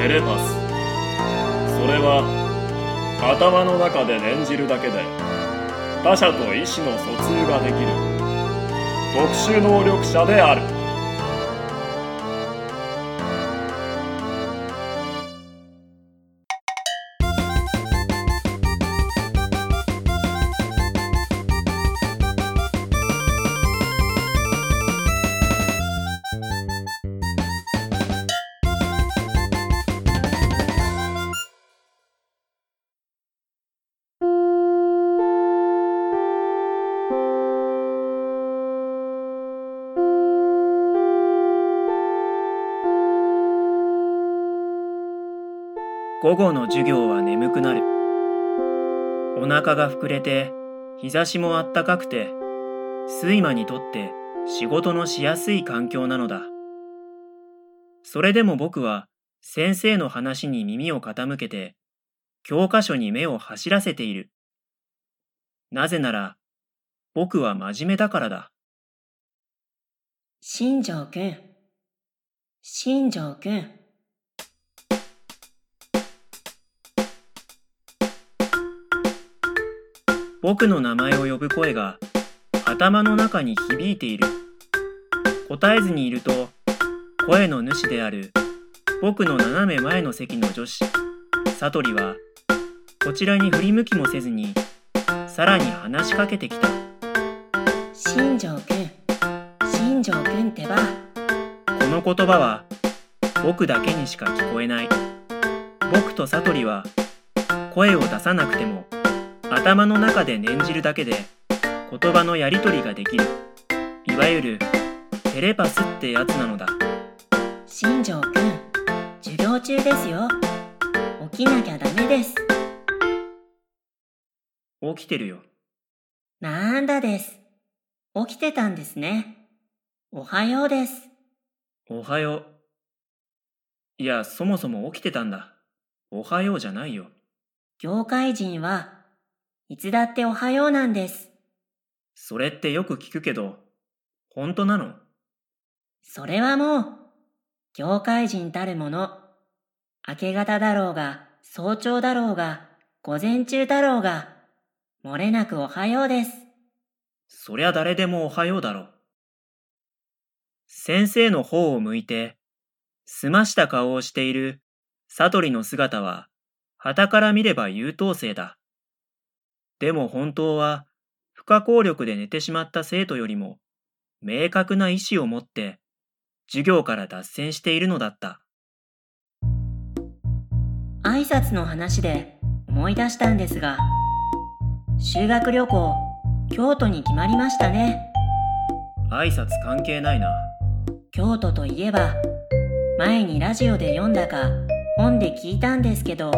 テレパスそれは頭の中で念じるだけで他者と意思の疎通ができる特殊能力者である。午後の授業は眠くなる。お腹が膨れて、日差しもあったかくて、睡魔にとって仕事のしやすい環境なのだ。それでも僕は先生の話に耳を傾けて、教科書に目を走らせている。なぜなら、僕は真面目だからだ。新庄くん。新庄くん。僕の名前を呼ぶ声が頭の中に響いている。答えずにいると、声の主である僕の斜め前の席の女子、悟りは、こちらに振り向きもせずに、さらに話しかけてきた。新庄くん、新庄くんってば。この言葉は、僕だけにしか聞こえない。僕と悟りは、声を出さなくても、頭の中で念じるだけで言葉のやり取りができる。いわゆるテレパスってやつなのだ。新庄くん授業中ですよ。起きなきゃダメです。起きてるよ。なんだです。起きてたんですね。おはようです。おはよう。いやそもそも起きてたんだ。おはようじゃないよ。業界人はいつだっておはようなんです。それってよく聞くけど、本当なの？それはもう、業界人たるもの、明け方だろうが、早朝だろうが、午前中だろうが、漏れなくおはようです。そりゃ誰でもおはようだろう。先生の方を向いて、澄ました顔をしている悟りの姿は、旗から見れば優等生だ。でも本当は不可抗力で寝てしまった生徒よりも明確な意志を持って授業から脱線しているのだった。挨拶の話で思い出したんですが、修学旅行、京都に決まりましたね。挨拶関係ないな。京都といえば、前にラジオで読んだか本で聞いたんですけど、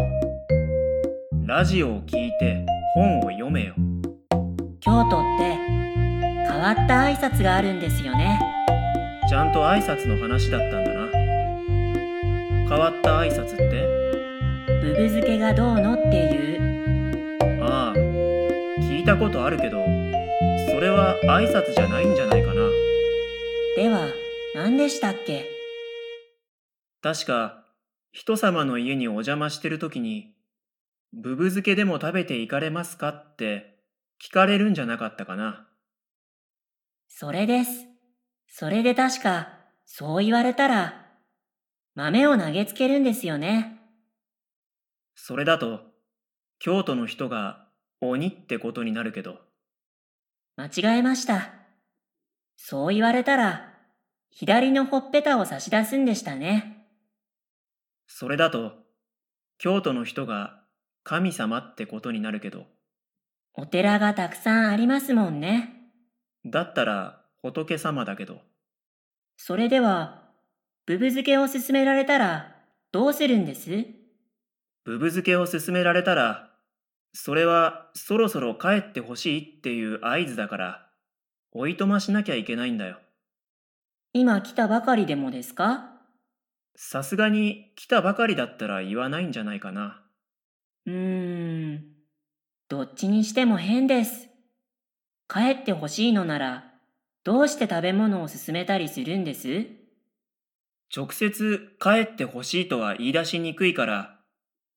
ラジオを聞いて本を読めよ。京都って変わった挨拶があるんですよね。ちゃんと挨拶の話だったんだな。変わった挨拶って？ブブ漬けがどうのっていう。ああ聞いたことあるけどそれは挨拶じゃないんじゃないかな。では何でしたっけ？確か人様の家にお邪魔してる時にブブ漬けでも食べていかれますか？って聞かれるんじゃなかったかな。それです。それで確か、そう言われたら、豆を投げつけるんですよね。それだと、京都の人が鬼ってことになるけど。間違えました。そう言われたら、左のほっぺたを差し出すんでしたね。それだと、京都の人が神様ってことになるけど。お寺がたくさんありますもんね。だったら仏様だけど。それでは、ブブ漬けを勧められたらどうするんです？ブブ漬けを勧められたら、それはそろそろ帰ってほしいっていう合図だから、おいとましなきゃいけないんだよ。今来たばかりでもですか？さすがに来たばかりだったら言わないんじゃないかな。うーん、どっちにしても変です。帰ってほしいのなら、どうして食べ物を勧めたりするんです？直接帰ってほしいとは言い出しにくいから、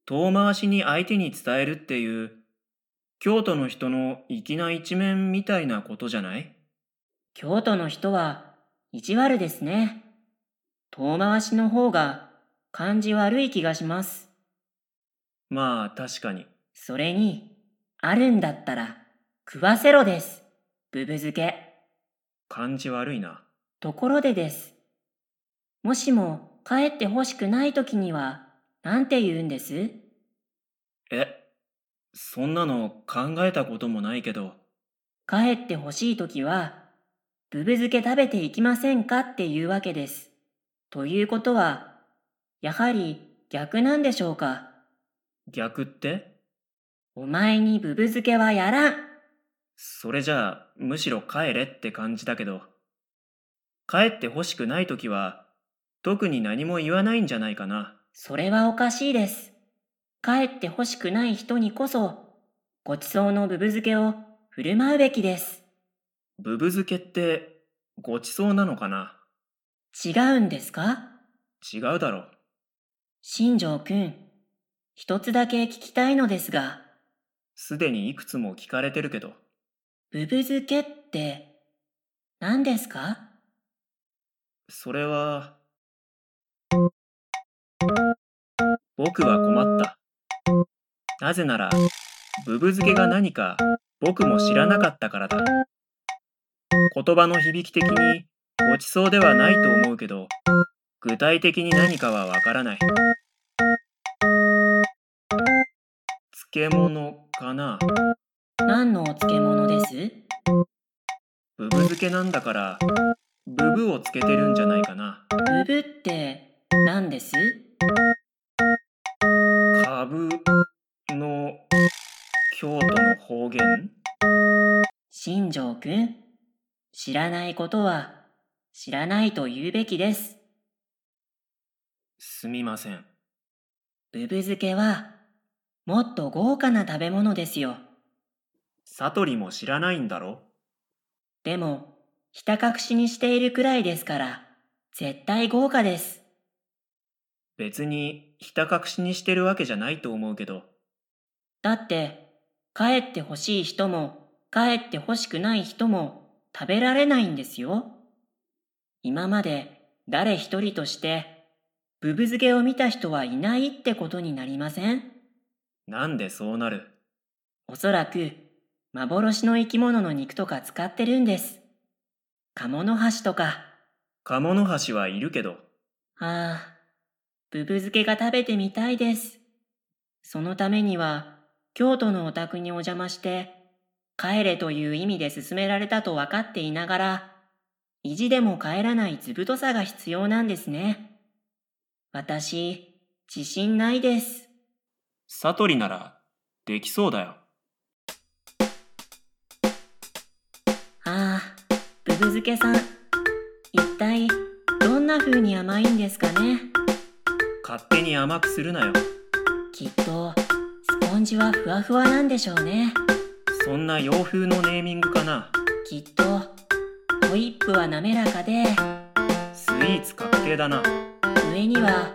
遠回しに相手に伝えるっていう、京都の人の粋な一面みたいなことじゃない？京都の人は意地悪ですね。遠回しの方が感じ悪い気がします。まあ確かに。それに、あるんだったら食わせろです。ブブ漬け。感じ悪いな。ところでです。もしも帰ってほしくないときには、なんて言うんです？え、そんなの考えたこともないけど、帰ってほしいときは、ブブ漬け食べていきませんかっていうわけです。ということは、やはり逆なんでしょうか？逆って？お前にブブ漬けはやらん。それじゃあ、むしろ帰れって感じだけど、帰ってほしくないときは、特に何も言わないんじゃないかな。それはおかしいです。帰ってほしくない人にこそ、ごちそうのブブ漬けを振る舞うべきです。ブブ漬けって、ごちそうなのかな？違うんですか？違うだろう。新庄くん、一つだけ聞きたいのですが、すでにいくつも聞かれてるけど、ブブ漬けって何ですか？それは、僕は困った。なぜなら、ブブ漬けが何か僕も知らなかったからだ。言葉の響き的にごちそうではないと思うけど、具体的に何かはわからない。漬物かな？何のお漬物です？ブブ漬けなんだから、ブブをつけてるんじゃないかな。ブブって何です？かぶの京都の方言？新庄くん、知らないことは知らないと言うべきです。すみません。ブブ漬けはもっと豪華な食べ物ですよ。サトリも知らないんだろ？でも、ひた隠しにしているくらいですから、絶対豪華です。別にひた隠しにしてるわけじゃないと思うけど、だって、帰ってほしい人も、帰ってほしくない人も食べられないんですよ。今まで誰一人として、ブブ漬けを見た人はいないってことになりません？なんでそうなる？おそらく、幻の生き物の肉とか使ってるんです。鴨の橋とか、鴨の橋はいるけど、ああ、ブブ漬けが食べてみたいです。そのためには、京都のお宅にお邪魔して、帰れという意味で勧められたと分かっていながら、意地でも帰らない図太さが必要なんですね。私、自信ないです。サトリならできそうだよ。ああ、ブブ漬けさん、一体どんな風に甘いんですかね？勝手に甘くするなよ。きっと、スポンジはふわふわなんでしょうね。そんな洋風のネーミングかな。きっと、ホイップは滑らかで、スイーツ確定だな。上には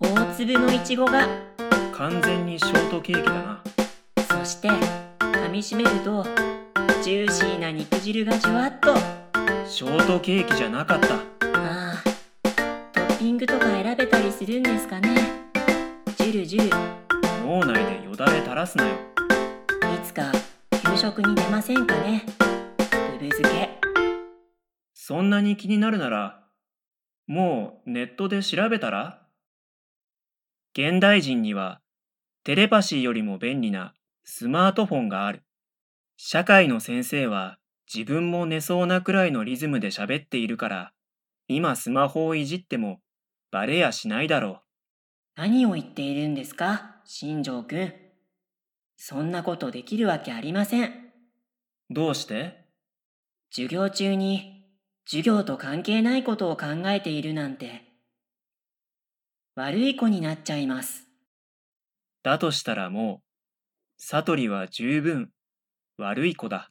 大粒のいちごが、完全にショートケーキだな。そして噛みしめると、ジューシーな肉汁がじゅわっと。ショートケーキじゃなかった。ああ、トッピングとか選べたりするんですかね。ジュルジュル、い脳内でよだれ垂らすなよ。つか給食に出ませんかね。ブブ漬け。そんなに気になるなら、もうネットで調べたら？現代人にはテレパシーよりも便利なスマートフォンがある。社会の先生は自分も寝そうなくらいのリズムで喋っているから、今スマホをいじってもバレやしないだろ何を言っているんですか、新庄くん。そんなことできるわけありません。う。どうして？授業中に授業と関係ないことを考えているなんて悪い子になっちゃいます。だとしたらもう、悟りは十分悪い子だ。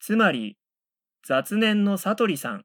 つまり、雑念の悟りさん。